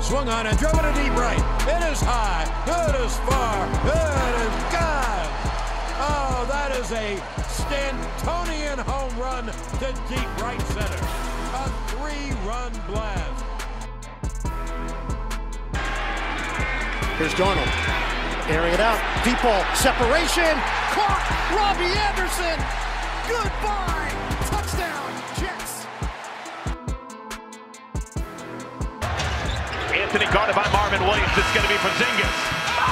Swung on and driven to deep right. It is high. It is far. It is gone. Oh, that is a Stantonian home run to deep right center. A three-run blast. Here's Darnold. Airing it out. Deep ball. Separation. Caught. Robbie Anderson. Goodbye. Guarded by Marvin Williams. It's going to be Porzingis. Oh!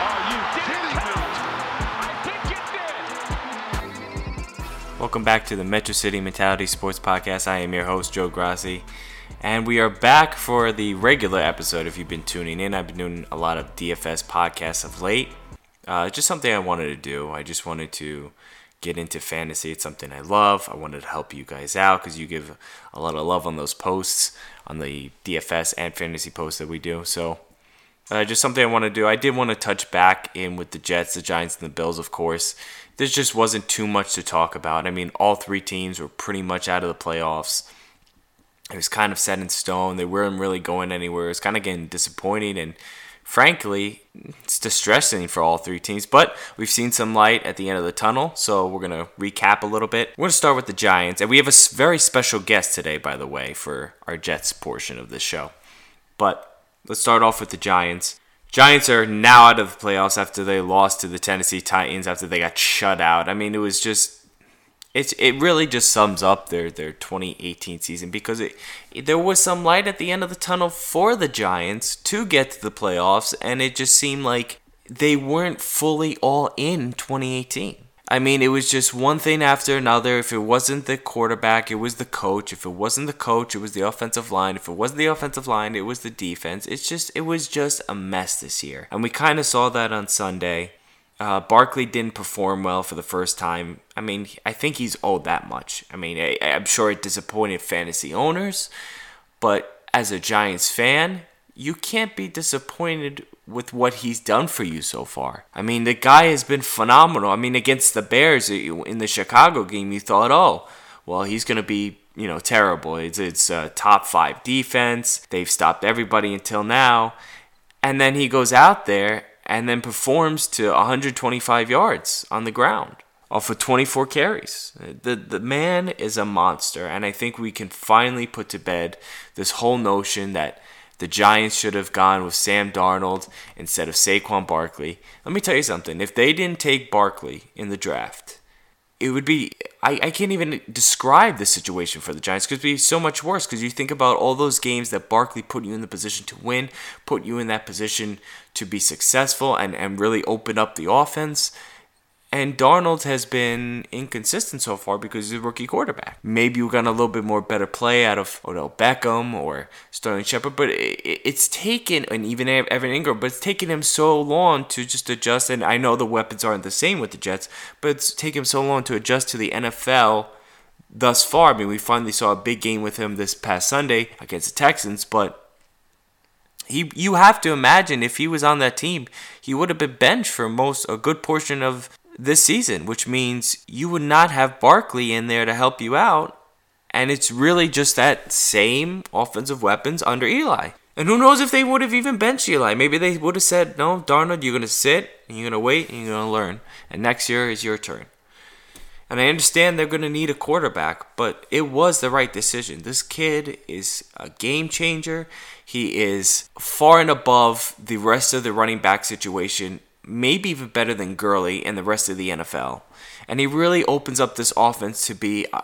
Are you kidding me? I think did. Welcome back to the Metro City Mentality Sports Podcast. I am your host, Joe Grassi. And we are back for the regular episode if you've been tuning in. I've been doing a lot of DFS podcasts of late. Uh, just something I wanted to do. I just wanted to get into fantasy. It's something I love. I wanted to help you guys out because you give a lot of love on those posts, on the DFS and fantasy posts that we do. So, uh, just something I want to do. I did want to touch back in with the Jets, the Giants, and the Bills, of course. There just wasn't too much to talk about. I mean, all three teams were pretty much out of the playoffs. It was kind of set in stone. They weren't really going anywhere. It was kind of getting disappointing, and frankly, it's distressing for all three teams. But we've seen some light at the end of the tunnel, so we're going to recap a little bit. We're going to start with the Giants, and we have a very special guest today, by the way, for our Jets portion of this show. But let's start off with the Giants. Giants are now out of the playoffs after they lost to the Tennessee Titans after they got shut out. I mean, it was just it's it really just sums up their their 2018 season because it, it there was some light at the end of the tunnel for the Giants to get to the playoffs and it just seemed like they weren't fully all in 2018. I mean, it was just one thing after another. If it wasn't the quarterback, it was the coach. If it wasn't the coach, it was the offensive line. If it wasn't the offensive line, it was the defense. It's just it was just a mess this year. And we kind of saw that on Sunday. Uh, Barkley didn't perform well for the first time. I mean, I think he's owed that much. I mean, I, I'm sure it disappointed fantasy owners, but as a Giants fan, you can't be disappointed with what he's done for you so far. I mean, the guy has been phenomenal. I mean, against the Bears in the Chicago game, you thought, oh, well, he's going to be, you know, terrible. It's, it's a top five defense. They've stopped everybody until now. And then he goes out there and then performs to 125 yards on the ground off of 24 carries. The the man is a monster, and I think we can finally put to bed this whole notion that the Giants should have gone with Sam Darnold instead of Saquon Barkley. Let me tell you something. If they didn't take Barkley in the draft, it would be I, I can't even describe the situation for the Giants because it'd be so much worse because you think about all those games that Barkley put you in the position to win, put you in that position to be successful and, and really open up the offense. And Darnold has been inconsistent so far because he's a rookie quarterback. Maybe we got a little bit more better play out of Odell Beckham or Sterling Shepard, but it, it's taken, and even Evan Engram, but it's taken him so long to just adjust. And I know the weapons aren't the same with the Jets, but it's taken him so long to adjust to the NFL thus far. I mean, we finally saw a big game with him this past Sunday against the Texans, but he you have to imagine if he was on that team, he would have been benched for most a good portion of this season, which means you would not have Barkley in there to help you out. And it's really just that same offensive weapons under Eli. And who knows if they would have even benched Eli? Maybe they would have said, no, Darnold, you're going to sit, and you're going to wait, and you're going to learn. And next year is your turn. And I understand they're going to need a quarterback, but it was the right decision. This kid is a game changer. He is far and above the rest of the running back situation maybe even better than Gurley and the rest of the NFL. And he really opens up this offense to be a,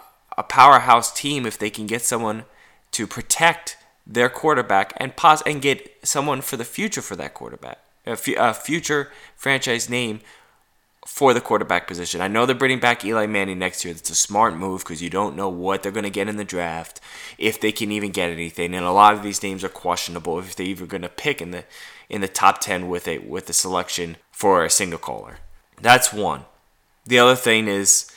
powerhouse team if they can get someone to protect their quarterback and pos- and get someone for the future for that quarterback, a, f- a future franchise name for the quarterback position. I know they're bringing back Eli Manning next year. That's a smart move because you don't know what they're going to get in the draft, if they can even get anything. And a lot of these names are questionable if they're even going to pick in the in the top ten with a with the selection for a signal caller. That's one. The other thing is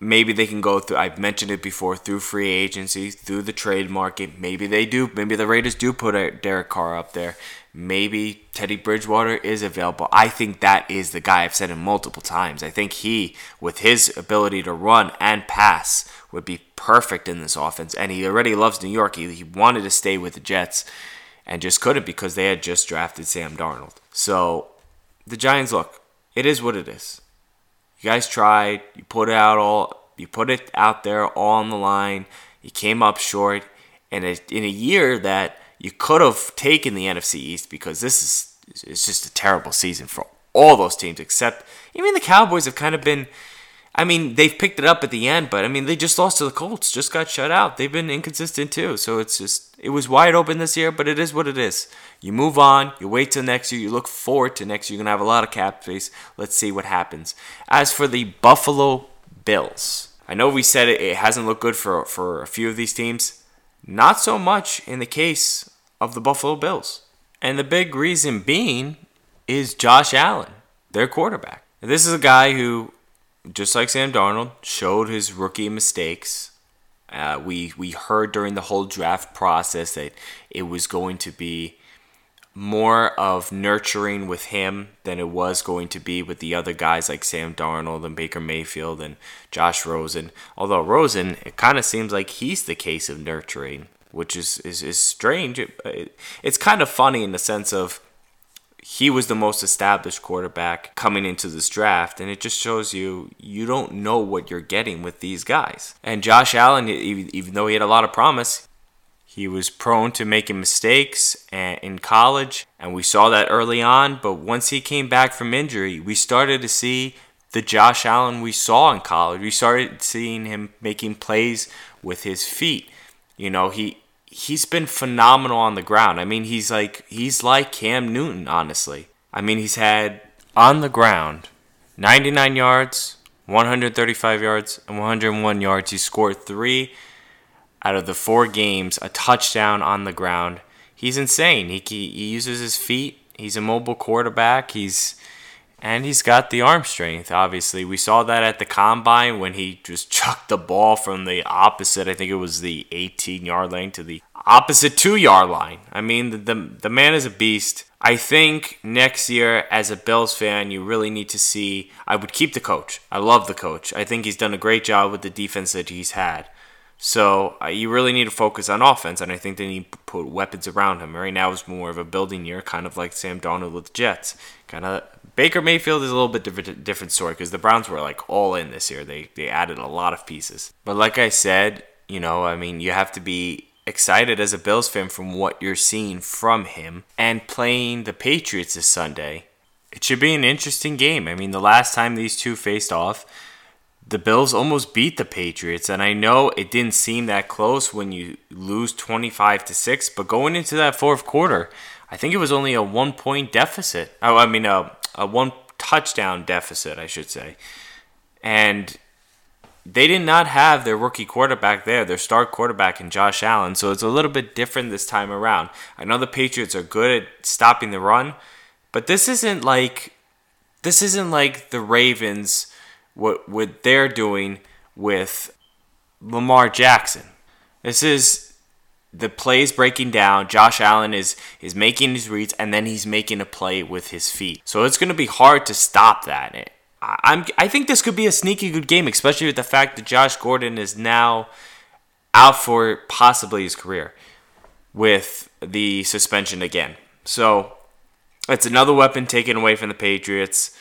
maybe they can go through. I've mentioned it before through free agency, through the trade market. Maybe they do. Maybe the Raiders do put a Derek Carr up there. Maybe Teddy Bridgewater is available. I think that is the guy. I've said it multiple times. I think he, with his ability to run and pass, would be perfect in this offense. And he already loves New York. He, he wanted to stay with the Jets and just couldn't because they had just drafted Sam Darnold. So the Giants, look, it is what it is. You guys tried. You put it out all. You put it out there all on the line. You came up short, and in a year that you could have taken the NFC East because this is it's just a terrible season for all those teams except even the Cowboys have kind of been I mean, they've picked it up at the end, but I mean, they just lost to the Colts, just got shut out. They've been inconsistent too. So it's just, it was wide open this year, but it is what it is. You move on, you wait till next year, you look forward to next year. You're going to have a lot of cap space. Let's see what happens. As for the Buffalo Bills, I know we said it, it hasn't looked good for, for a few of these teams. Not so much in the case of the Buffalo Bills. And the big reason being is Josh Allen, their quarterback. This is a guy who just like Sam Darnold, showed his rookie mistakes. Uh, we we heard during the whole draft process that it was going to be more of nurturing with him than it was going to be with the other guys like Sam Darnold and Baker Mayfield and Josh Rosen. Although Rosen, it kind of seems like he's the case of nurturing, which is is, is strange. It, it, it's kind of funny in the sense of he was the most established quarterback coming into this draft, and it just shows you you don't know what you're getting with these guys. And Josh Allen, even though he had a lot of promise, he was prone to making mistakes in college, and we saw that early on. But once he came back from injury, we started to see the Josh Allen we saw in college. We started seeing him making plays with his feet. You know, he he's been phenomenal on the ground. I mean, he's like he's like Cam Newton, honestly. I mean, he's had on the ground 99 yards, 135 yards, and 101 yards. He scored three out of the four games, a touchdown on the ground. He's insane. He, he uses his feet. He's a mobile quarterback. He's and he's got the arm strength, obviously. We saw that at the combine when he just chucked the ball from the opposite, I think it was the 18 yard line, to the opposite two yard line. I mean, the, the, the man is a beast. I think next year, as a Bills fan, you really need to see. I would keep the coach. I love the coach. I think he's done a great job with the defense that he's had. So uh, you really need to focus on offense, and I think they need to put weapons around him. Right now is more of a building year, kind of like Sam Darnold with the Jets. Kind of Baker Mayfield is a little bit different, different story because the Browns were like all in this year. They they added a lot of pieces. But like I said, you know, I mean, you have to be excited as a Bills fan from what you're seeing from him and playing the Patriots this Sunday. It should be an interesting game. I mean, the last time these two faced off, the Bills almost beat the Patriots, and I know it didn't seem that close when you lose 25 to 6, but going into that fourth quarter, I think it was only a one point deficit. Oh, I mean, a, a one touchdown deficit, I should say. And they did not have their rookie quarterback there, their star quarterback in Josh Allen. So it's a little bit different this time around. I know the Patriots are good at stopping the run, but this isn't like this isn't like the Ravens what what they're doing with Lamar Jackson. This is the play is breaking down. Josh Allen is is making his reads and then he's making a play with his feet. So it's going to be hard to stop that. I'm I think this could be a sneaky good game, especially with the fact that Josh Gordon is now out for possibly his career with the suspension again. So it's another weapon taken away from the Patriots.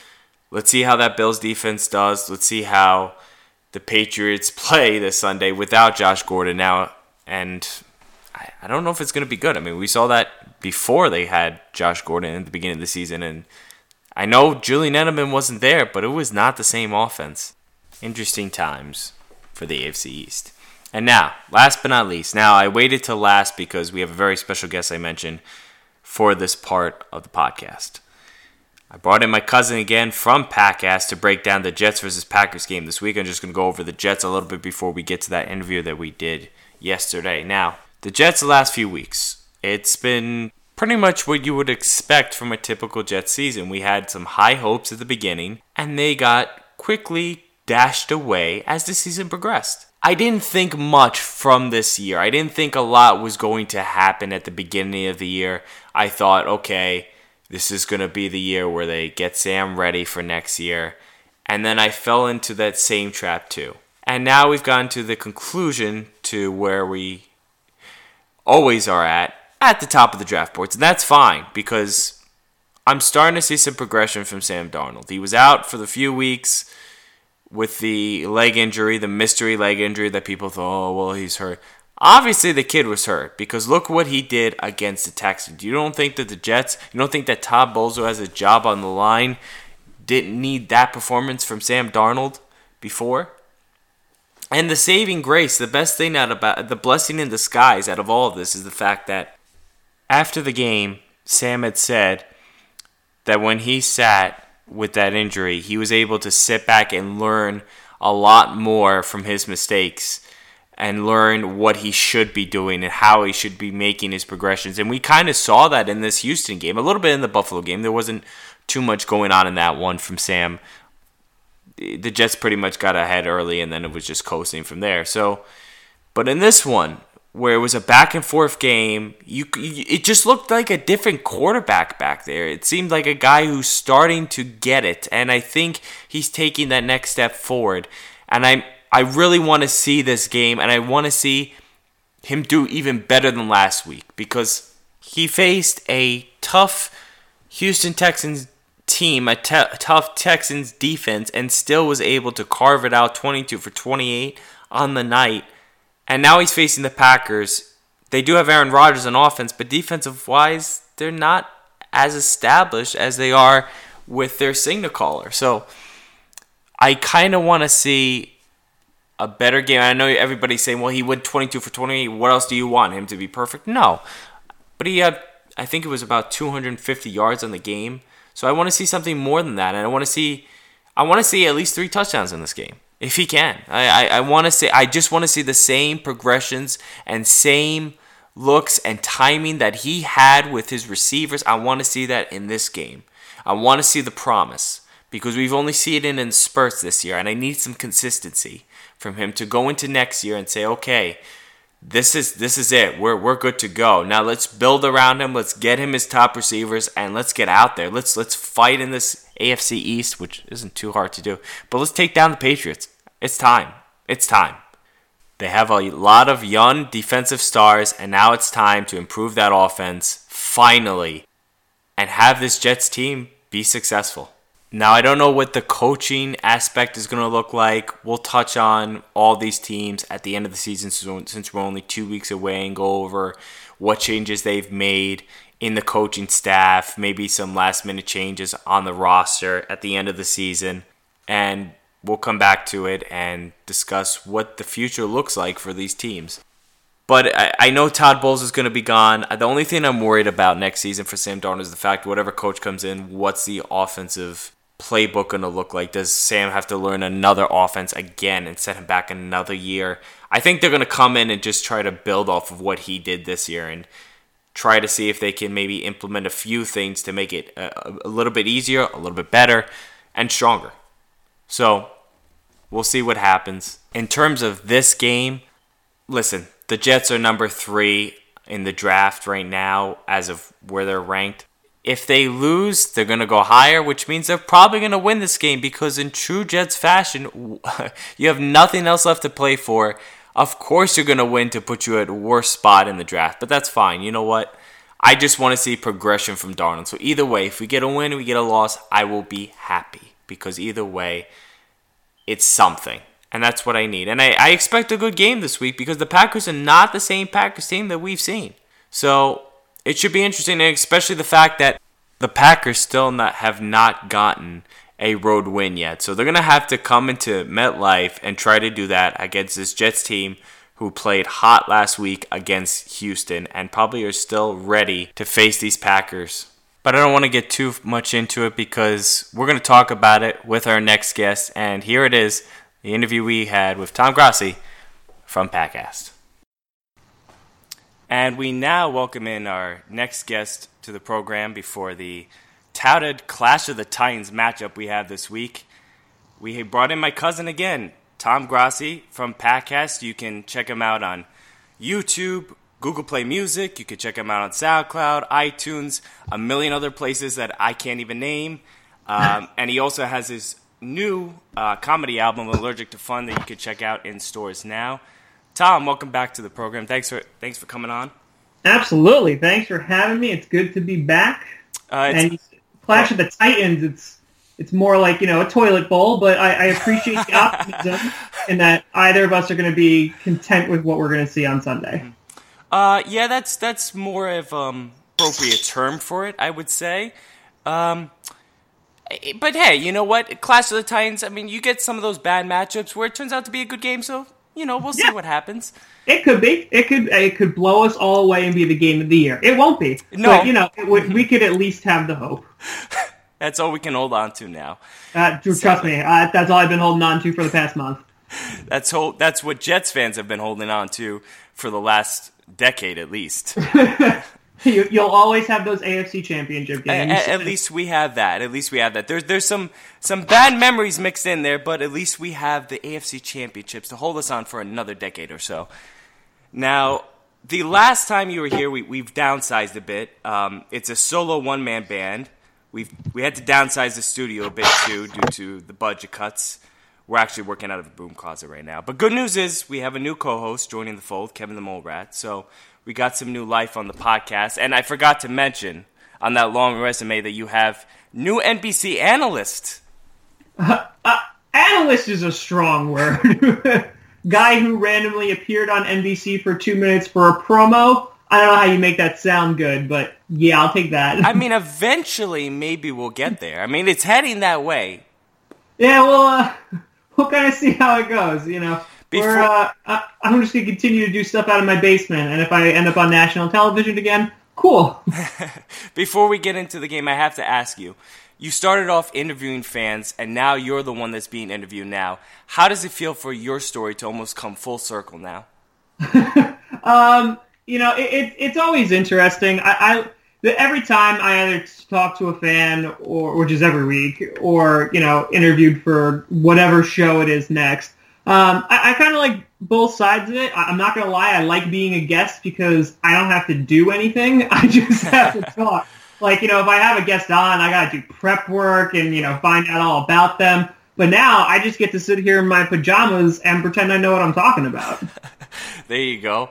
Let's see how that Bills defense does. Let's see how the Patriots play this Sunday without Josh Gordon now and I, don't know if it's going to be good. I mean, we saw that before they had Josh Gordon at the beginning of the season, and I know Julian Edelman wasn't there, but it was not the same offense. Interesting times for the AFC East. And now, last but not least, now I waited till last because we have a very special guest I mentioned for this part of the podcast. I brought in my cousin again from Packcast to break down the Jets versus Packers game this week. I'm just going to go over the Jets a little bit before we get to that interview that we did yesterday. Now, the Jets, the last few weeks, it's been pretty much what you would expect from a typical Jets season. We had some high hopes at the beginning, and they got quickly dashed away as the season progressed. I didn't think much from this year. I didn't think a lot was going to happen at the beginning of the year. I thought, okay, this is going to be the year where they get Sam ready for next year. And then I fell into that same trap too. And now we've gotten to the conclusion to where we always are at, at the top of the draft boards. And that's fine because I'm starting to see some progression from Sam Darnold. He was out for the few weeks with the leg injury, the mystery leg injury that people thought, oh, well, he's hurt. Obviously, the kid was hurt because look what he did against the Texans. You don't think that the Jets, you don't think that Todd Bowles has a job on the line, didn't need that performance from Sam Darnold before? And the saving grace, the best thing out about the blessing in disguise out of all of this is the fact that after the game, Sam had said that when he sat with that injury, he was able to sit back and learn a lot more from his mistakes and learn what he should be doing and how he should be making his progressions. And we kind of saw that in this Houston game, a little bit in the Buffalo game. There wasn't too much going on in that one from Sam. The Jets pretty much got ahead early and then it was just coasting from there. So, but in this one, where it was a back and forth game. You, it just looked like a different quarterback back there. It seemed like a guy who's starting to get it, and I think he's taking that next step forward. And I I really want to see this game, and I want to see him do even better than last week because he faced a tough Houston Texans team, a tough Texans defense, and still was able to carve it out 22 for 28 on the night and now he's facing the Packers. They do have Aaron Rodgers on offense, but defensive wise, they're not as established as they are with their signal caller. So I kind of want to see a better game. I know everybody's saying, well, he went 22 for 28. What else do you want? Him to be perfect? No. But he had, I think it was about 250 yards on the game. So I want to see something more than that. And I want to see, I want to see at least three touchdowns in this game if he can. I, I, I want to say I just want to see the same progressions and same looks and timing that he had with his receivers. I want to see that in this game. I want to see the promise because we've only seen it in spurts this year, and I need some consistency from him to go into next year and say, okay, this is this is it. We're we're good to go. Now let's build around him. Let's get him his top receivers and let's get out there. Let's let's fight in this AFC East, which isn't too hard to do. But let's take down the Patriots. It's time. It's time. They have a lot of young defensive stars and now it's time to improve that offense finally and have this Jets team be successful. Now, I don't know what the coaching aspect is going to look like. We'll touch on all these teams at the end of the season since we're only two weeks away and go over what changes they've made in the coaching staff, maybe some last minute changes on the roster at the end of the season. And we'll come back to it and discuss what the future looks like for these teams. But I, I know Todd Bowles is going to be gone. The only thing I'm worried about next season for Sam Darnold is the fact whatever coach comes in, what's the offensive playbook going to look like? Does Sam have to learn another offense again and set him back another year? I think they're going to come in and just try to build off of what he did this year and try to see if they can maybe implement a few things to make it a, a little bit easier, a little bit better, and stronger. So we'll see what happens. In terms of this game, listen, the Jets are number three in the draft right now as of where they're ranked. If they lose, they're going to go higher, which means they're probably going to win this game because, in true Jets fashion, you have nothing else left to play for. Of course, you're going to win to put you at worst spot in the draft, but that's fine. You know what? I just want to see progression from Darnold. So, either way, if we get a win, we get a loss, I will be happy because either way, it's something. And that's what I need. And I, I expect a good game this week because the Packers are not the same Packers team that we've seen. So it should be interesting, especially the fact that the Packers still not have not gotten a road win yet. So they're gonna have to come into MetLife and try to do that against this Jets team who played hot last week against Houston and probably are still ready to face these Packers. But I don't want to get too much into it because we're going to talk about it with our next guest. And here it is the interview we had with Tom Grassi from Packcast. And we now welcome in our next guest to the program before the touted Clash of the Titans matchup we have this week. we brought in my cousin again, Tom Grassi from Packcast. You can check him out on YouTube, Google Play Music. You can check him out on SoundCloud, iTunes, a million other places that I can't even name. Um, and he also has his new uh, comedy album, Allergic to Fun, that you can check out in stores now. Tom, welcome back to the program. Thanks for thanks for coming on. Absolutely. Thanks for having me. It's good to be back. Uh, and Clash of the Titans, it's it's more like you know a toilet bowl, but I, I appreciate the optimism and that either of us are going to be content with what we're going to see on Sunday. Uh, yeah, that's that's more of um appropriate term for it, I would say. Um, eh, but hey, you know what? Clash of the Titans. I mean, you get some of those bad matchups where it turns out to be a good game. So you know, we'll see Yeah. what happens. It could be. It could. It could blow us all away and be the game of the year. It won't be. No. But, you know, would, we could at least have the hope. That's all we can hold on to now. Uh, trust me, uh, that's all I've been holding on to for the past month. That's whole, That's what Jets fans have been holding on to for the last decade, at least. You, you'll always have those AFC Championship games. a- at least we have that. At least we have that. There's there's some some bad memories mixed in there, but at least we have the AFC championships to hold us on for another decade or so. Now, the last time you were here, we, we've downsized a bit. Um, it's a solo one man band. We've we had to downsize the studio a bit too due to the budget cuts. We're actually working out of a boom closet right now. But good news is we have a new co-host joining the fold, Kevin the Mole Rat. So we got some new life on the podcast. And I forgot to mention on that long resume that you have new NBC analyst. Analyst is a strong word. Guy who randomly appeared on NBC for two minutes for a promo. I don't know how you make that sound good, but yeah, I'll take that. I mean, eventually maybe we'll get there. I mean, it's heading that way. yeah, well, uh, we'll kind of see how it goes. You know, Before- uh, I, I'm just gonna continue to do stuff out of my basement, and if I end up on national television again, cool. Before we get into the game, I have to ask you. You started off interviewing fans, and now you're the one that's being interviewed now. How does it feel for your story to almost come full circle now? Um, you know, it, it, it's always interesting. I, I every time I either talk to a fan, or which is every week, or you know, interviewed for whatever show it is next. Um, I, I kind of like both sides of it. I, I'm not gonna lie, I like being a guest because I don't have to do anything. I just have to talk. Like you know, if I have a guest on, I gotta do prep work and you know find out all about them. But now I just get to sit here in my pajamas and pretend I know what I'm talking about. There you go.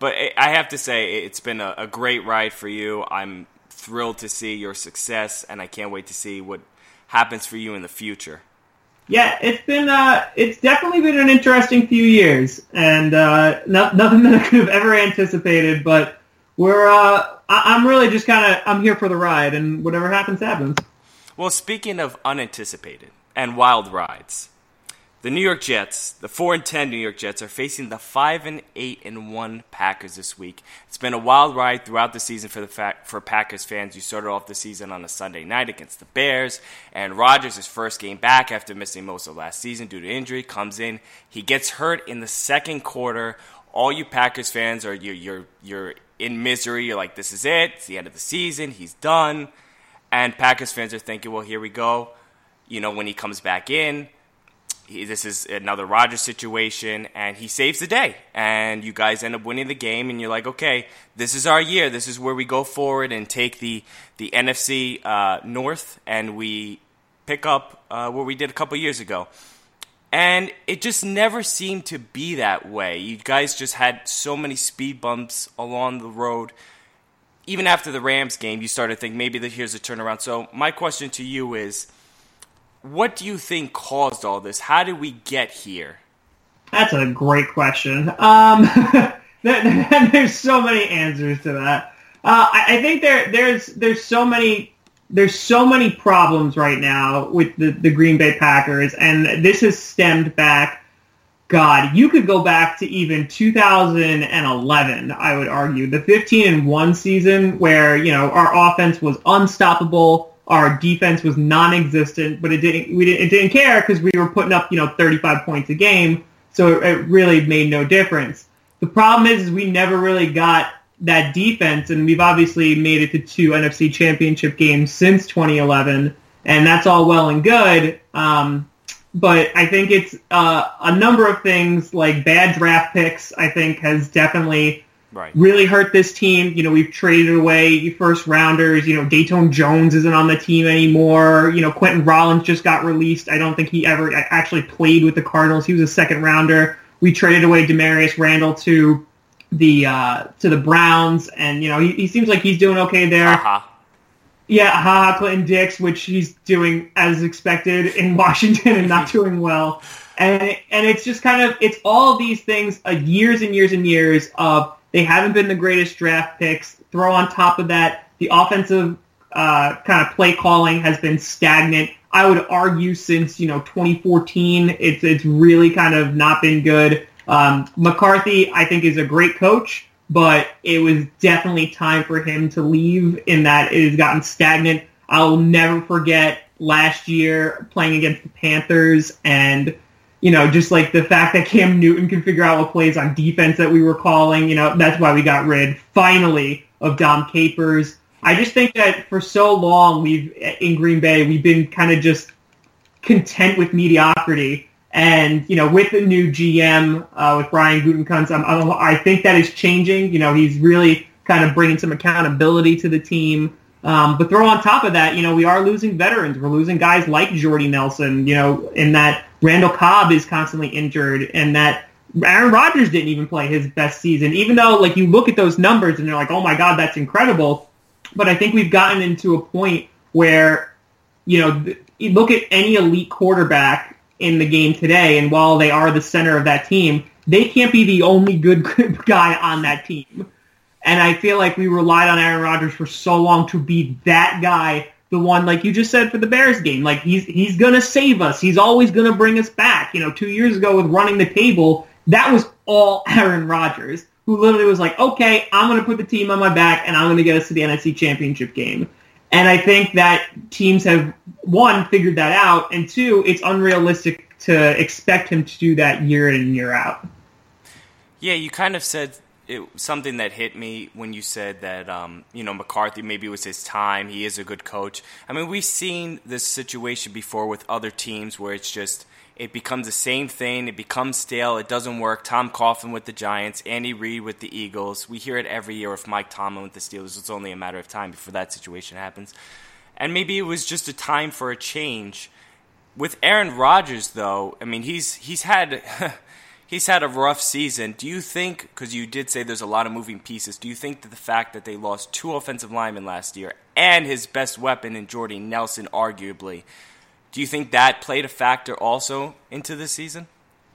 But I- I have to say, it's been a, a great ride for you. I'm thrilled to see your success, and I can't wait to see what happens for you in the future. Yeah, it's been uh, it's definitely been an interesting few years, and uh, no, nothing that I could have ever anticipated. But we're uh, I- I'm really just kind of I'm here for the ride, and whatever happens, happens. Well, speaking of unanticipated and wild rides, the New York Jets, the four and ten New York Jets, are facing the five and eight and one Packers this week. It's been a wild ride throughout the season for the fa- for Packers fans. You started off the season on a Sunday night against the Bears, and Rodgers, his first game back after missing most of last season due to injury, comes in. He gets hurt in the second quarter. All you Packers fans are you're you're you're in misery. You're like, this is it. It's the end of the season. He's done. And Packers fans are thinking, well, here we go. You know, when he comes back in, he, this is another Rodgers situation, and he saves the day. And you guys end up winning the game, and you're like, okay, this is our year. This is where we go forward and take the the NFC uh, North, and we pick up uh, what we did a couple years ago. And it just never seemed to be that way. You guys just had so many speed bumps along the road even after the Rams game, you started to think maybe that here's a turnaround. So my question to you is, what do you think caused all this? How did we get here? That's a great question. Um, there's so many answers to that. Uh, I, think there there's there's so many there's so many problems right now with the, the Green Bay Packers, and this has stemmed back. God, you could go back to even 2011. I would argue the 15 and one season where you know our offense was unstoppable, our defense was non-existent, but it didn't we didn't it didn't care because we were putting up you know 35 points a game, so it, it really made no difference. The problem is, is we never really got that defense, and we've obviously made it to two NFC Championship games since 2011, and that's all well and good. Um, but I think it's uh, a number of things like bad draft picks. I think has definitely Right. really hurt this team. You know, we've traded away first rounders. You know, Datone Jones isn't on the team anymore. You know, Quinten Rollins just got released. I don't think he ever actually played with the Cardinals. He was a second rounder. We traded away Damarious Randall to the uh, to the Browns, and you know, he, he seems like he's doing okay there. Haha. Yeah, haha, Clinton Dix, which he's doing as expected in Washington and not doing well. And and it's just kind of it's all these things, uh, years and years and years of they haven't been the greatest draft picks. Throw on top of that the offensive uh, kind of play calling has been stagnant. I would argue since you know 2014, it's it's really kind of not been good. Um, McCarthy, I think, is a great coach but it was definitely time for him to leave in that it has gotten stagnant. I'll never forget last year playing against the Panthers and, you know, just like the fact that Cam Newton can figure out what plays on defense that we were calling, you know, that's why we got rid, finally, of Dom Capers. I just think that for so long we've, in Green Bay, we've been kind of just content with mediocrity. And you know, with the new GM, uh, with Brian Gutekunst, I'm, I'm, I think that is changing. You know, he's really kind of bringing some accountability to the team. Um, but throw on top of that, you know, we are losing veterans. We're losing guys like Jordy Nelson. You know, in that Randall Cobb is constantly injured, and that Aaron Rodgers didn't even play his best season. Even though, like, you look at those numbers and you're like, oh my god, that's incredible. But I think we've gotten into a point where, you know, you look at any elite quarterback in the game today, and while they are the center of that team, they can't be the only good guy on that team. And I feel like we relied on Aaron Rodgers for so long to be that guy, the one like you just said for the Bears game. Like he's he's gonna save us. He's always gonna bring us back. You know, two years ago with running the table, that was all Aaron Rodgers, who literally was like, okay, I'm gonna put the team on my back and I'm gonna get us to the NFC Championship game. And I think that teams have one figured that out, and two, it's unrealistic to expect him to do that year in and year out. Yeah, you kind of said it, something that hit me when you said that um, you know McCarthy maybe it was his time. He is a good coach. I mean, we've seen this situation before with other teams where it's just it becomes the same thing. It becomes stale. It doesn't work. Tom Coughlin with the Giants, Andy Reid with the Eagles. We hear it every year with Mike Tomlin with the Steelers. It's only a matter of time before that situation happens. And maybe it was just a time for a change. With Aaron Rodgers, though, I mean, he's he's had he's had a rough season. Do you think, because you did say there's a lot of moving pieces, do you think that the fact that they lost two offensive linemen last year and his best weapon in Jordy Nelson, arguably, do you think that played a factor also into this season?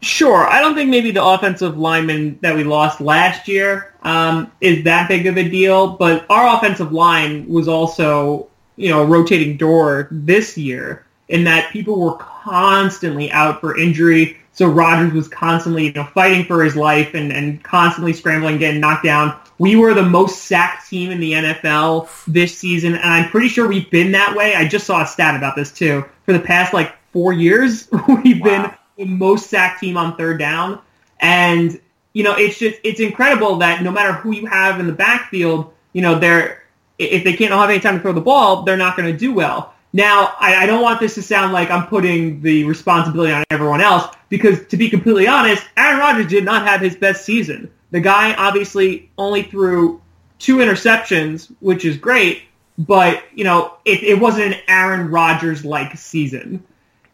Sure. I don't think maybe the offensive lineman that we lost last year um, is that big of a deal, but our offensive line was also, you know, a rotating door this year in that people were constantly out for injury. So Rodgers was constantly, you know, fighting for his life and, and constantly scrambling, getting knocked down. We were the most sacked team in the NFL this season, and I'm pretty sure we've been that way. I just saw a stat about this too. For the past like four years, we've been the most sacked team on third down. And, you know, it's just, it's incredible that no matter who you have in the backfield, you know, they're, if they can't have any time to throw the ball, they're not going to do well. Now, I, I don't want this to sound like I'm putting the responsibility on everyone else because, to be completely honest, Aaron Rodgers did not have his best season. The guy obviously only threw two interceptions, which is great, but you know it, it wasn't an Aaron Rodgers like season,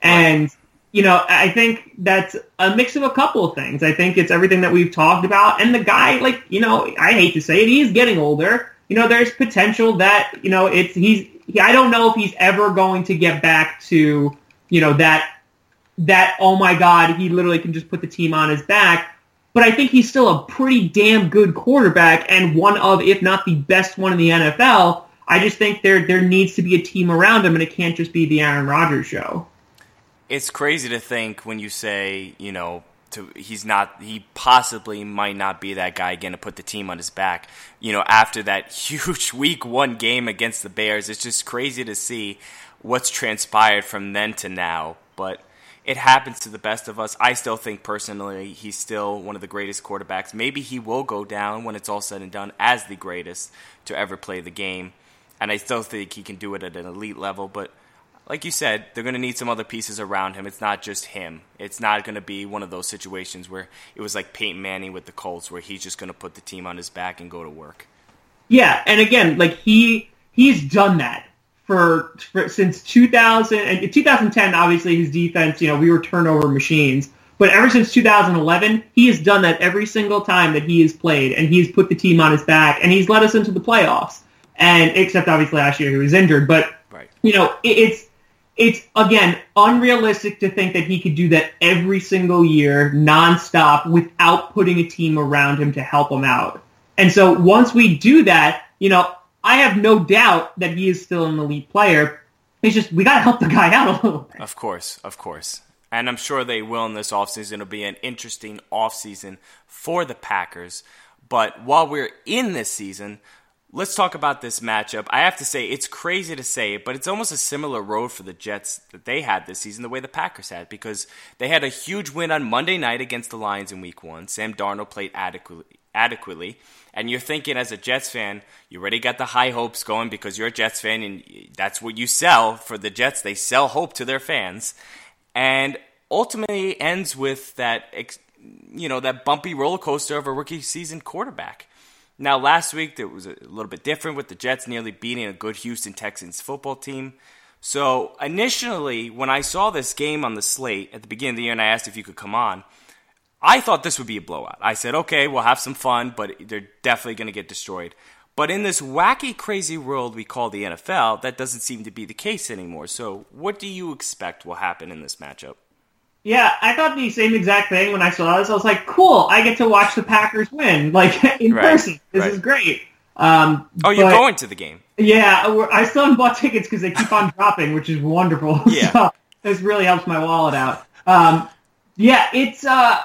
and you know I think that's a mix of a couple of things. I think it's everything that we've talked about, and the guy, like you know, I hate to say it, he's getting older. You know, there's potential that you know it's he's he, I don't know if he's ever going to get back to, you know, that, that, oh my God, he literally can just put the team on his back. But I think he's still a pretty damn good quarterback and one of, if not the best one in the NFL. I just think there, there needs to be a team around him and it can't just be the Aaron Rodgers show. It's crazy to think when you say, you know, to, he's not he possibly might not be that guy again to put the team on his back. You know, after that huge week one game against the Bears, it's just crazy to see what's transpired from then to now. But it happens to the best of us. I still think personally he's still one of the greatest quarterbacks. Maybe he will go down when it's all said and done as the greatest to ever play the game. And I still think he can do it at an elite level, but like you said, they're going to need some other pieces around him. It's not just him. It's not going to be one of those situations where it was like Peyton Manning with the Colts, where he's just going to put the team on his back and go to work. Yeah, and again, like he he's done that for, for since 2000 and 2010. Obviously, his defense, you know, we were turnover machines. But ever since 2011, he has done that every single time that he has played, and he's put the team on his back, and he's led us into the playoffs. And except obviously last year he was injured, but Right. you know, it, it's it's again unrealistic to think that he could do that every single year, nonstop, without putting a team around him to help him out. And so once we do that, you know, I have no doubt that he is still an elite player. It's just we got to help the guy out a little bit. Of course, of course. And I'm sure they will in this offseason. It'll be an interesting offseason for the Packers. But while we're in this season, let's talk about this matchup. I have to say, it's crazy to say it, but it's almost a similar road for the Jets that they had this season, the way the Packers had, because they had a huge win on Monday night against the Lions in week one. Sam Darnold played adequately. adequately. And you're thinking, as a Jets fan, you already got the high hopes going because you're a Jets fan, and that's what you sell for the Jets. They sell hope to their fans and ultimately ends with that you know that bumpy roller coaster of a rookie season quarterback. Now last week it was a little bit different with the Jets nearly beating a good Houston Texans football team. So initially when I saw this game on the slate at the beginning of the year and I asked if you could come on, I thought this would be a blowout. I said, "Okay, we'll have some fun, but they're definitely going to get destroyed." But in this wacky, crazy world we call the NFL, that doesn't seem to be the case anymore. So, what do you expect will happen in this matchup? Yeah, I thought the same exact thing when I saw this. I was like, cool, I get to watch the Packers win, like in Right, person. This right. is great. Um, Oh, you're but- going to the game. Yeah, I still haven't bought tickets because they keep on dropping, which is wonderful. Yeah. so this really helps my wallet out. Um, yeah, it's uh,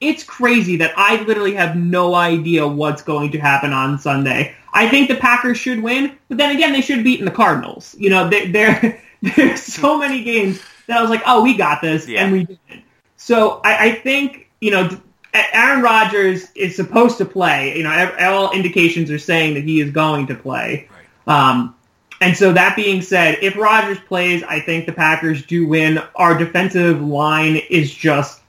it's crazy that I literally have no idea what's going to happen on Sunday. I think the Packers should win, but then again, they should have beaten the Cardinals. You know, there there there's so many games that I was like, oh, we got this, Yeah. and we didn't. So I, I think you know. Aaron Rodgers is supposed to play. You know, all indications are saying that he is going to play. Um, and so that being said, if Rodgers plays, I think the Packers do win. Our defensive line is just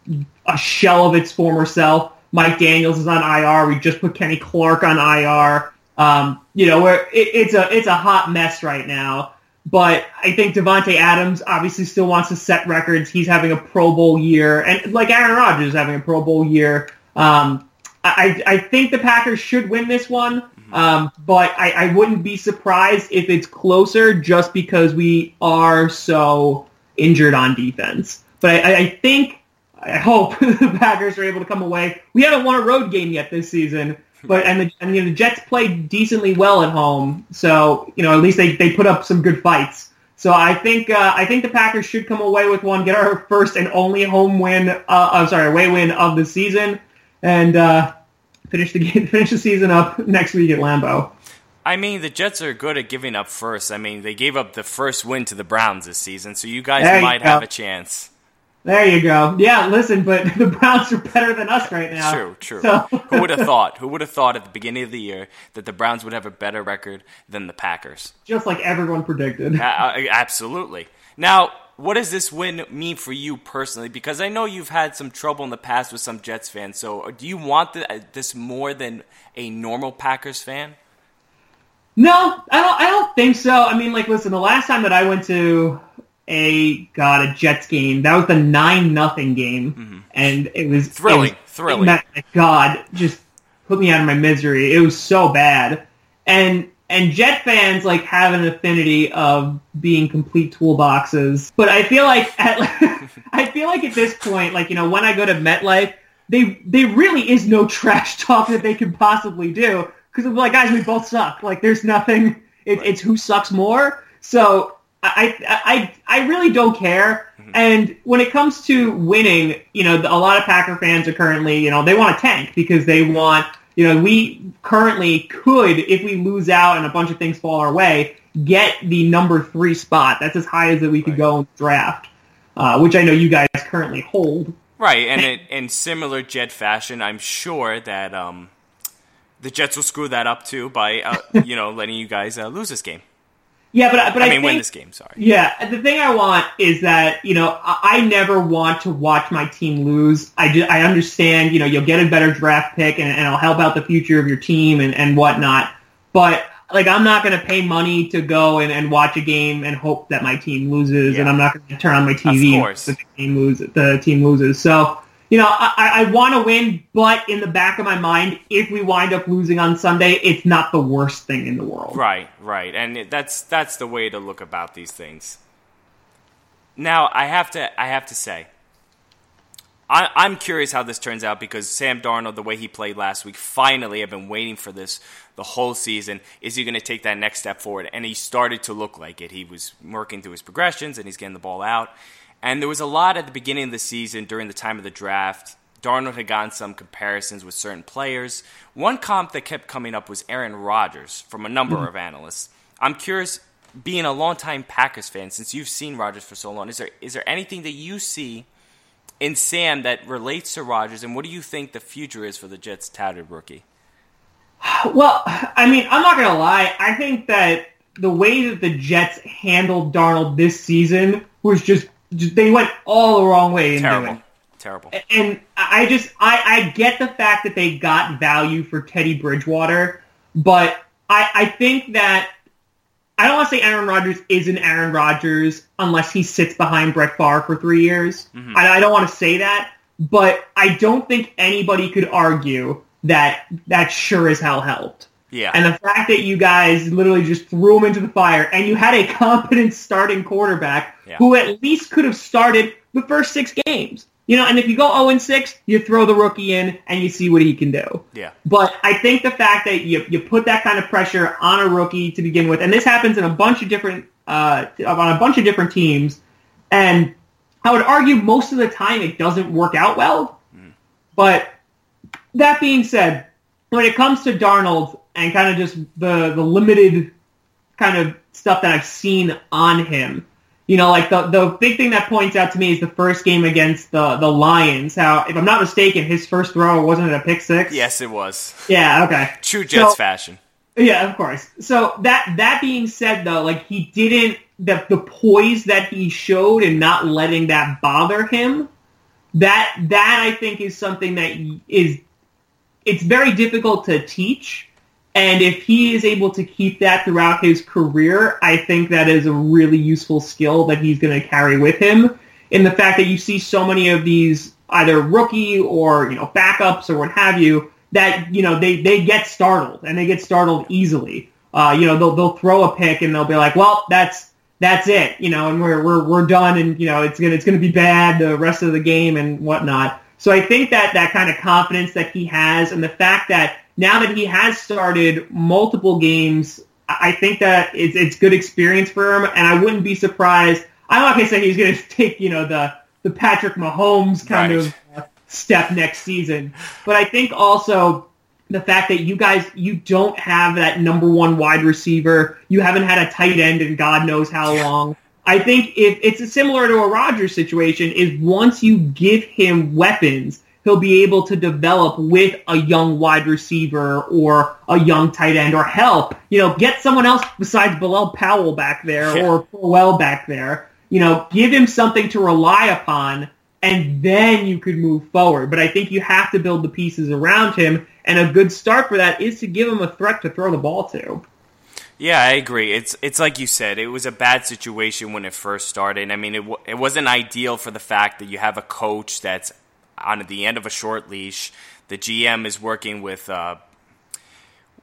a shell of its former self. Mike Daniels is on IR. We just put Kenny Clark on IR. Um, you know, where it, it's a it's a hot mess right now. But I think Davante Adams obviously still wants to set records. He's having a Pro Bowl year, and like Aaron Rodgers is having a Pro Bowl year. Um, I, I think the Packers should win this one, um, but I, I wouldn't be surprised if it's closer just because we are so injured on defense. But I, I think, I hope the Packers are able to come away. We haven't won a road game yet this season, but and the, and, you know, the Jets played decently well at home, so you know at least they, they put up some good fights. So I think uh, I think the Packers should come away with one, get our first and only home win. Uh, I'm sorry, away win of the season, and uh, finish the game, finish the season up next week at Lambeau. I mean, the Jets are good at giving up first. I mean, they gave up the first win to the Browns this season, so you guys There might go. have a chance. There you go. Yeah, listen, but the Browns are better than us right now. True, true. So- Who would have thought? Who would have thought at the beginning of the year that the Browns would have a better record than the Packers? Just like everyone predicted. A- absolutely. Now, what does this win mean for you personally? Because I know you've had some trouble in the past with some Jets fans. So, uh, do you want th- uh, this more than a normal Packers fan? No, I don't. I don't think so. I mean, like, listen, the last time that I went to a God a Jets game, that was the nine nothing game, and it was Mm-hmm. Thrilling, it was- thrilling. my- God, just put me out of my misery. It was so bad, and and Jet fans like have an affinity of being complete toolboxes. But I feel like at I feel like at this point, like you know, when I go to MetLife, they there really is no trash talk that they could possibly do because like guys, we both suck. Like there's nothing. It, It's who sucks more. So I I I, I really don't care. And when it comes to winning, you know, a lot of Packer fans are currently, you know, they want to tank because they want, you know, we currently could, if we lose out and a bunch of things fall our way, get the number three spot. That's as high as that we could go in the draft, uh, which I know you guys currently hold. Right, and it, in similar Jet fashion, I'm sure that um, the Jets will screw that up too by uh, you know letting you guys uh, lose this game. Yeah, but but I I, mean, think, win this game. Sorry. Yeah, the thing I want is that you know I, I never want to watch my team lose. I just, I understand you know you'll get a better draft pick and, and it'll help out the future of your team and and whatnot. But like I'm not going to pay money to go and, and watch a game and hope that my team loses, Yeah. and I'm not going to turn on my TV Of course. if the team loses. The team loses. So you know I, I want to win, but in the back of my mind, if we wind up losing on Sunday, it's not the worst thing in the world. Right, right, and that's that's the way to look about these things. Now, I have to I have to say, I, I'm curious how this turns out because Sam Darnold, the way he played last week, finally, I've been waiting for this the whole season. Is he going to take that next step forward? And he started to look like it. He was working through his progressions and he's getting the ball out. And there was a lot at the beginning of the season during the time of the draft. Darnold had gotten some comparisons with certain players. One comp that kept coming up was Aaron Rodgers from a number mm-hmm. of analysts. I'm curious, being a longtime Packers fan, since you've seen Rodgers for so long, is there is there anything that you see in Sam that relates to Rodgers, and what do you think the future is for the Jets' touted rookie? Well, I mean, I'm not gonna lie. I think that the way that the Jets handled Darnold this season was just, just they went all the wrong way in Terrible, doing. terrible. And I just I, I get the fact that they got value for Teddy Bridgewater, but I, I think that I don't want to say Aaron Rodgers isn't Aaron Rodgers unless he sits behind Brett Favre for three years. Mm-hmm. I, I don't want to say that, but I don't think anybody could argue that that sure as hell helped. Yeah, And the fact that you guys literally just threw him into the fire and you had a competent starting quarterback Yeah. who at least could have started the first six games. You know, and if you go 0 and 6, you throw the rookie in and you see what he can do. yeah, But I think the fact that you, you put that kind of pressure on a rookie to begin with, and this happens in a bunch of different uh, on a bunch of different teams, and I would argue most of the time it doesn't work out well. But that being said, when it comes to Darnold and kind of just the the limited kind of stuff that I've seen on him, you know, like the the big thing that points out to me is the first game against the the Lions. How, if I'm not mistaken, his first throw wasn't it a pick six? yes, it was Yeah. Okay. true Jets So- fashion. Yeah, of course. So that that being said, though, like he didn't the the poise that he showed and not letting that bother him. That that I think is something that is it's very difficult to teach. And if he is able to keep that throughout his career, I think that is a really useful skill that he's going to carry with him. In the fact that you see so many of these either rookie or you know backups or what have you that you know they they get startled and they get startled easily. Uh, you know they'll they'll throw a pick and they'll be like, well that's that's it, you know, and we're we're we're done and you know it's gonna it's gonna be bad the rest of the game and whatnot. So I think that that kind of confidence that he has and the fact that now that he has started multiple games, I think that it's it's good experience for him and I wouldn't be surprised. I'm not gonna say he's gonna take you know the the Patrick Mahomes kind Right. of uh, step next season, but I think also the fact that you guys you don't have that number one wide receiver, you haven't had a tight end in God knows how long. I think if it's similar to a Rodgers situation, is once you give him weapons, he'll be able to develop with a young wide receiver or a young tight end, or hell, you know, get someone else besides Bilal Powell back there Yeah. or Powell back there. You know, give him something to rely upon, and then you could move forward. But I think you have to build the pieces around him, and a good start for that is to give him a threat to throw the ball to. Yeah, I agree. It's it's like you said. It was a bad situation when it first started. I mean, it w- it wasn't ideal for the fact that you have a coach that's on the end of a short leash. The GM is working with uh,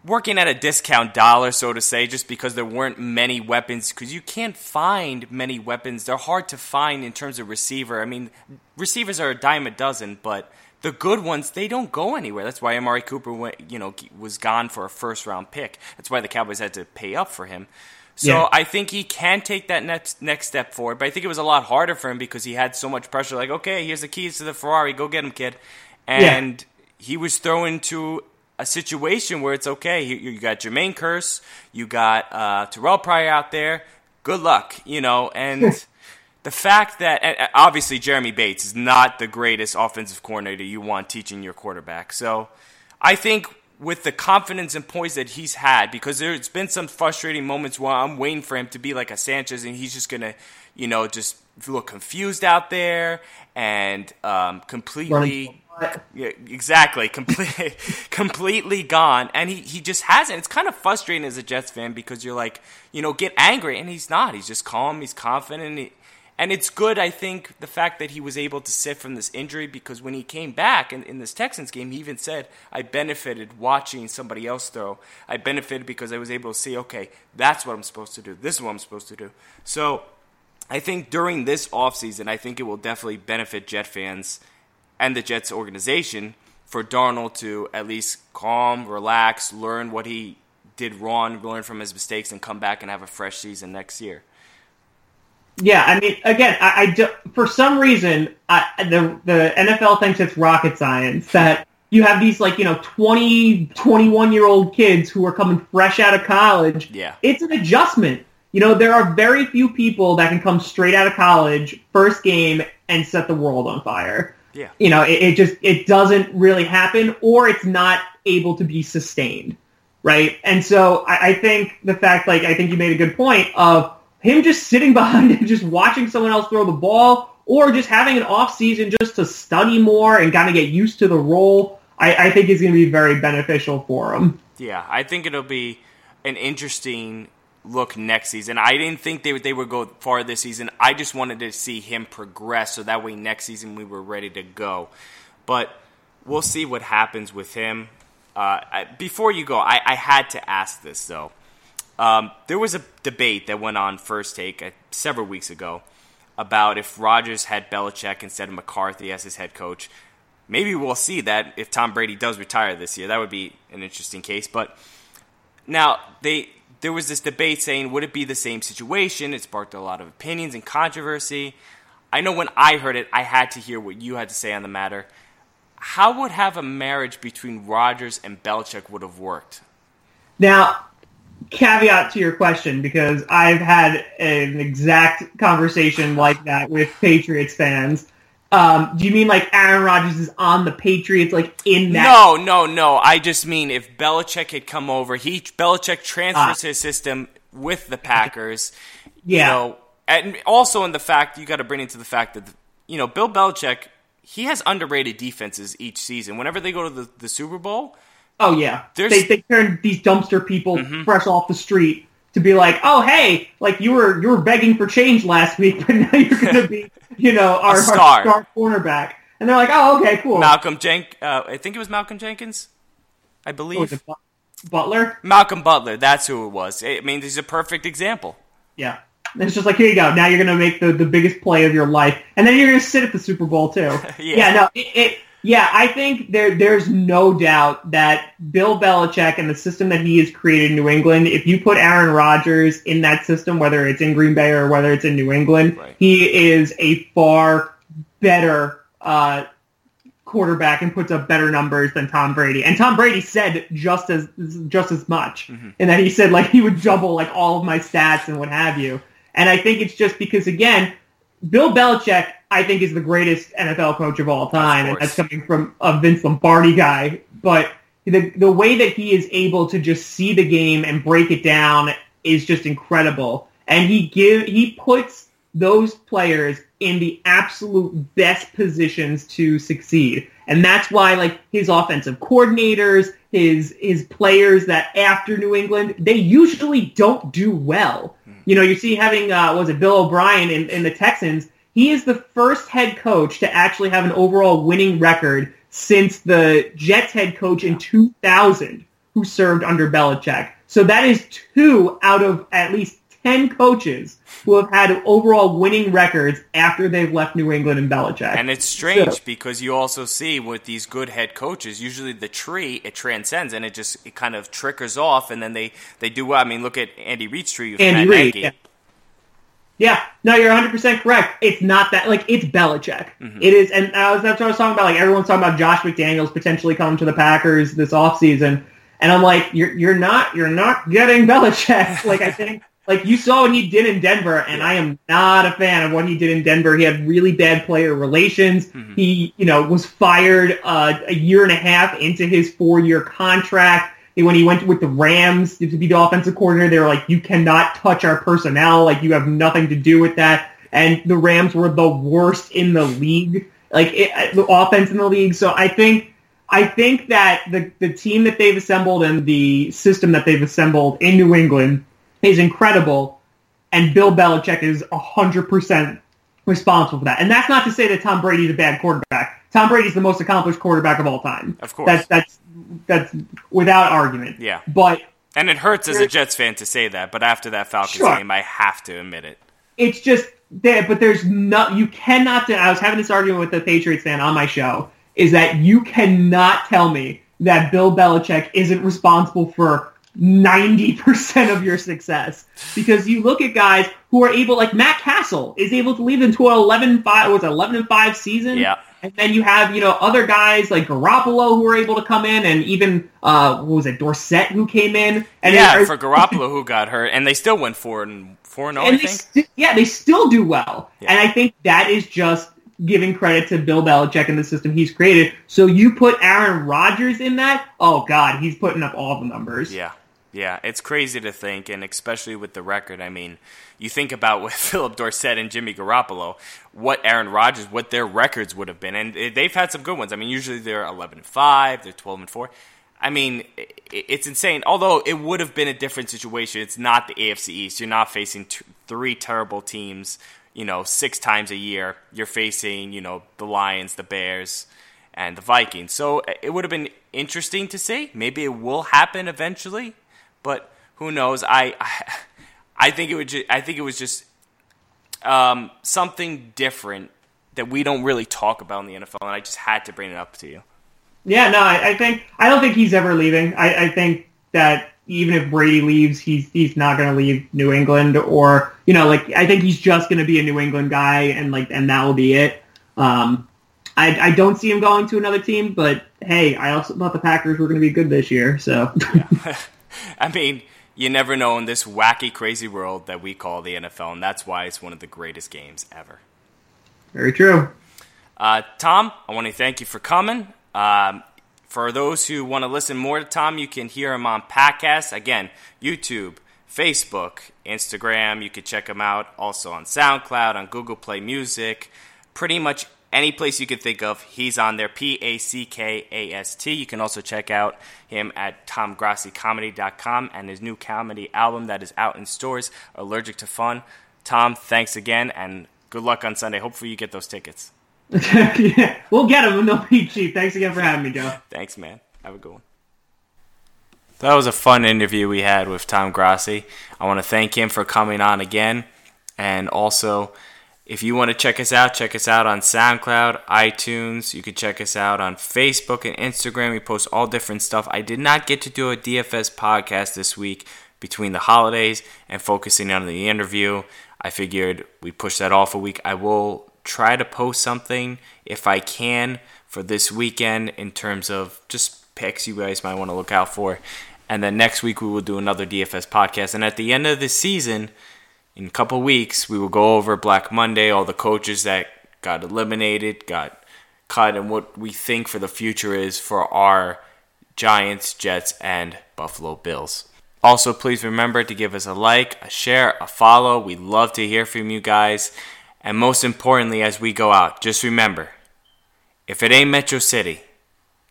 working at a discount dollar, so to say, just because there weren't many weapons. Because you can't find many weapons. They're hard to find in terms of receiver. I mean, receivers are a dime a dozen, but the good ones they don't go anywhere. That's why Amari Cooper went, you know, was gone for a first round pick. That's why the Cowboys had to pay up for him. So Yeah. I think he can take that next next step forward. But I think it was a lot harder for him because he had so much pressure. Like, okay, here's the keys to the Ferrari. Go get him, kid. And he was thrown into a situation where it's okay. You, you got Jermaine Kearse, you got uh, Terrelle Pryor out there. Good luck, you know. And the fact that obviously Jeremy Bates is not the greatest offensive coordinator you want teaching your quarterback. So I think with the confidence and poise that he's had, because there's been some frustrating moments where I'm waiting for him to be like a Sanchez and he's just going to, you know, just look confused out there and um, completely. Yeah, exactly. Completely, completely gone, and he, he just hasn't. It's kind of frustrating as a Jets fan because you're like, you know, get angry, and he's not. He's just calm. He's confident. He, and it's good, I think, the fact that he was able to sit from this injury because when he came back in, in this Texans game, he even said, I benefited watching somebody else throw. I benefited because I was able to see, okay, that's what I'm supposed to do. This is what I'm supposed to do. So I think during this offseason, I think it will definitely benefit Jet fans and the Jets organization for Darnold to at least calm, relax, learn what he did wrong, learn from his mistakes, and come back and have a fresh season next year. Yeah, I mean, again, I, I do, for some reason, I, the the NFL thinks it's rocket science that you have these like you know 20, 21 year old kids who are coming fresh out of college. Yeah, it's an adjustment. You know, there are very few people that can come straight out of college, first game, and set the world on fire. Yeah, you know, it, it just it doesn't really happen, or it's not able to be sustained, right? And so I, I think the fact, like, I think you made a good point of him just sitting behind and just watching someone else throw the ball or just having an off season just to study more and kind of get used to the role, I, I think is going to be very beneficial for him. Yeah, I think it'll be an interesting look next season. I didn't think they would, they would go far this season. I just wanted to see him progress so that way next season we were ready to go. But we'll see what happens with him. Uh, I, before you go, I, I had to ask this though. Um, there was a debate that went on First Take uh, several weeks ago about if Rodgers had Belichick instead of McCarthy as his head coach. Maybe we'll see that if Tom Brady does retire this year. That would be an interesting case. But now they there was this debate saying would it be the same situation? It sparked a lot of opinions and controversy. I know when I heard it, I had to hear what you had to say on the matter. How would have a marriage between Rodgers and Belichick would have worked? Now, caveat to your question because I've had an exact conversation like that with Patriots fans. Um, do you mean like Aaron Rodgers is on the Patriots, like in that? No, no, no. I just mean if Belichick had come over, he Belichick transfers ah. his system with the Packers. Yeah. You know, and also in the fact you got to bring into the fact that you know Bill Belichick he has underrated defenses each season. Whenever they go to the, the Super Bowl, Oh yeah, they they turn these dumpster people mm-hmm. fresh off the street to be like, oh hey, like you were you were begging for change last week, but now you're gonna be you know our, star. our star cornerback, and they're like, oh okay, cool. Malcolm Jenk, uh, I think it was Malcolm Jenkins, I believe. Butler. Malcolm Butler, that's who it was. I mean, he's a perfect example. Yeah. It's just like here you go. Now you're gonna make the, the biggest play of your life, and then you're gonna sit at the Super Bowl too. yeah. yeah. no, it, it yeah, I think there there's no doubt that Bill Belichick and the system that he has created in New England, if you put Aaron Rodgers in that system, whether it's in Green Bay or whether it's in New England, right. he is a far better uh, quarterback and puts up better numbers than Tom Brady. And Tom Brady said just as just as much, mm-hmm. and that he said like he would double like all of my stats and what have you. And I think it's just because again, Bill Belichick I think is the greatest NFL coach of all time, of and that's coming from a Vince Lombardi guy. But the the way that he is able to just see the game and break it down is just incredible. And he give he puts those players in the absolute best positions to succeed. And that's why like his offensive coordinators, his his players that after New England, they usually don't do well. Hmm. You know, you see having uh was it Bill O'Brien in, in the Texans, he is the first head coach to actually have an overall winning record since the Jets head coach in 2000 who served under Belichick. So that is two out of at least 10 coaches who have had overall winning records after they've left New England and Belichick. And it's strange so, because you also see with these good head coaches, usually the tree it transcends and it just it kind of trickers off, and then they they do well. I mean, look at Andy Reid's tree. Andy Reid. Yeah. Yeah, no, you're 100 percent correct. It's not that like it's Belichick. Mm-hmm. It is, and I was, that's what I was talking about. Like everyone's talking about Josh McDaniels potentially coming to the Packers this offseason. and I'm like, you're you're not you're not getting Belichick. like I think like you saw what he did in Denver, and I am not a fan of what he did in Denver. He had really bad player relations. Mm-hmm. He, you know, was fired uh, a year and a half into his four-year contract. When he went with the Rams to be the offensive coordinator, they were like, "You cannot touch our personnel. Like you have nothing to do with that." And the Rams were the worst in the league, like it, uh, the offense in the league. So I think I think that the, the team that they've assembled and the system that they've assembled in New England is incredible, and Bill Belichick is 100% responsible for that. And that's not to say that Tom Brady's a bad quarterback. Tom Brady's the most accomplished quarterback of all time. Of course. That's, that's, that's without argument. Yeah. But And it hurts as a Jets fan to say that, but after that Falcons Sure. game, I have to admit it. it's just there, but there's no, you cannot, I was having this argument with the Patriots fan on my show, is that you cannot tell me that Bill Belichick isn't responsible for 90% of your success. Because you look at guys who are able, like Matt Cassel is able to lead into an 11 5, was 11 and 5 season? Yeah. And then you have, you know, other guys like Garoppolo who were able to come in and even, uh, what was it, Dorsett who came in. And yeah, they- for Garoppolo who got hurt, and they still went four and four and zero. I and they think. sti- yeah, they still do well. Yeah. And I think that is just giving credit to Bill Belichick and the system he's created. So you put Aaron Rodgers in that, oh god, he's putting up all the numbers. Yeah, yeah, it's crazy to think, and especially with the record. I mean, you think about with Philip Dorsett and Jimmy Garoppolo, what Aaron Rodgers, what their records would have been, and they've had some good ones. I mean, usually they're eleven and five, they're twelve and four. I mean, it's insane. Although it would have been a different situation. It's not the AFC East. You're not facing three terrible teams. You know, six times a year. You're facing, you know, the Lions, the Bears, and the Vikings. So uh, it would have been interesting to see. Maybe it will happen eventually, but who knows? I, I, I think it would. Ju- I think it was just um, something different that we don't really talk about in the NFL, and I just had to bring it up to you. Yeah, no, I, I think I don't think he's ever leaving. I, I think that even if Brady leaves, he's he's not going to leave New England, or you know, like I think he's just going to be a New England guy, and like and that will be it. Um, I, I don't see him going to another team, but hey, I also thought the Packers were going to be good this year, so I mean, you never know in this wacky, crazy world that we call the NFL, and that's why it's one of the greatest games ever. very true. Uh, Tom, I want to thank you for coming. Um, for those who want to listen more to Tom, you can hear him on podcasts. Again, YouTube, Facebook, Instagram. You can check him out also on SoundCloud, on Google Play Music. Pretty much any place you can think of, he's on there. P A C K A S T. You can also check out him at tomgrassicomedy.com and his new comedy album that is out in stores, Allergic to Fun. Tom, thanks again, and good luck on Sunday. Hopefully, you get those tickets. yeah, we'll get them. they'll be cheap. Thanks again for having me, Joe. Thanks, man. Have a good one. That was a fun interview we had with Tom Grassi. I want to thank him for coming on again. And also, if you want to check us out, check us out on SoundCloud, iTunes. You can check us out on Facebook and Instagram. We post all different stuff. I did not get to do a DFS podcast this week between the holidays and focusing on the interview. I figured we push that off a week. I will try to post something if I can for this weekend in terms of just picks you guys might want to look out for. And then next week we will do another DFS podcast. And at the end of the season, in a couple weeks, we will go over Black Monday, all the coaches that got eliminated, got cut, and what we think for the future is for our Giants, Jets, and Buffalo Bills. Also, please remember to give us a like, a share, a follow. We love to hear from you guys. And most importantly, as we go out, just remember if it ain't Metro City,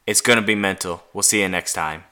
it's going to be mental. We'll see you next time.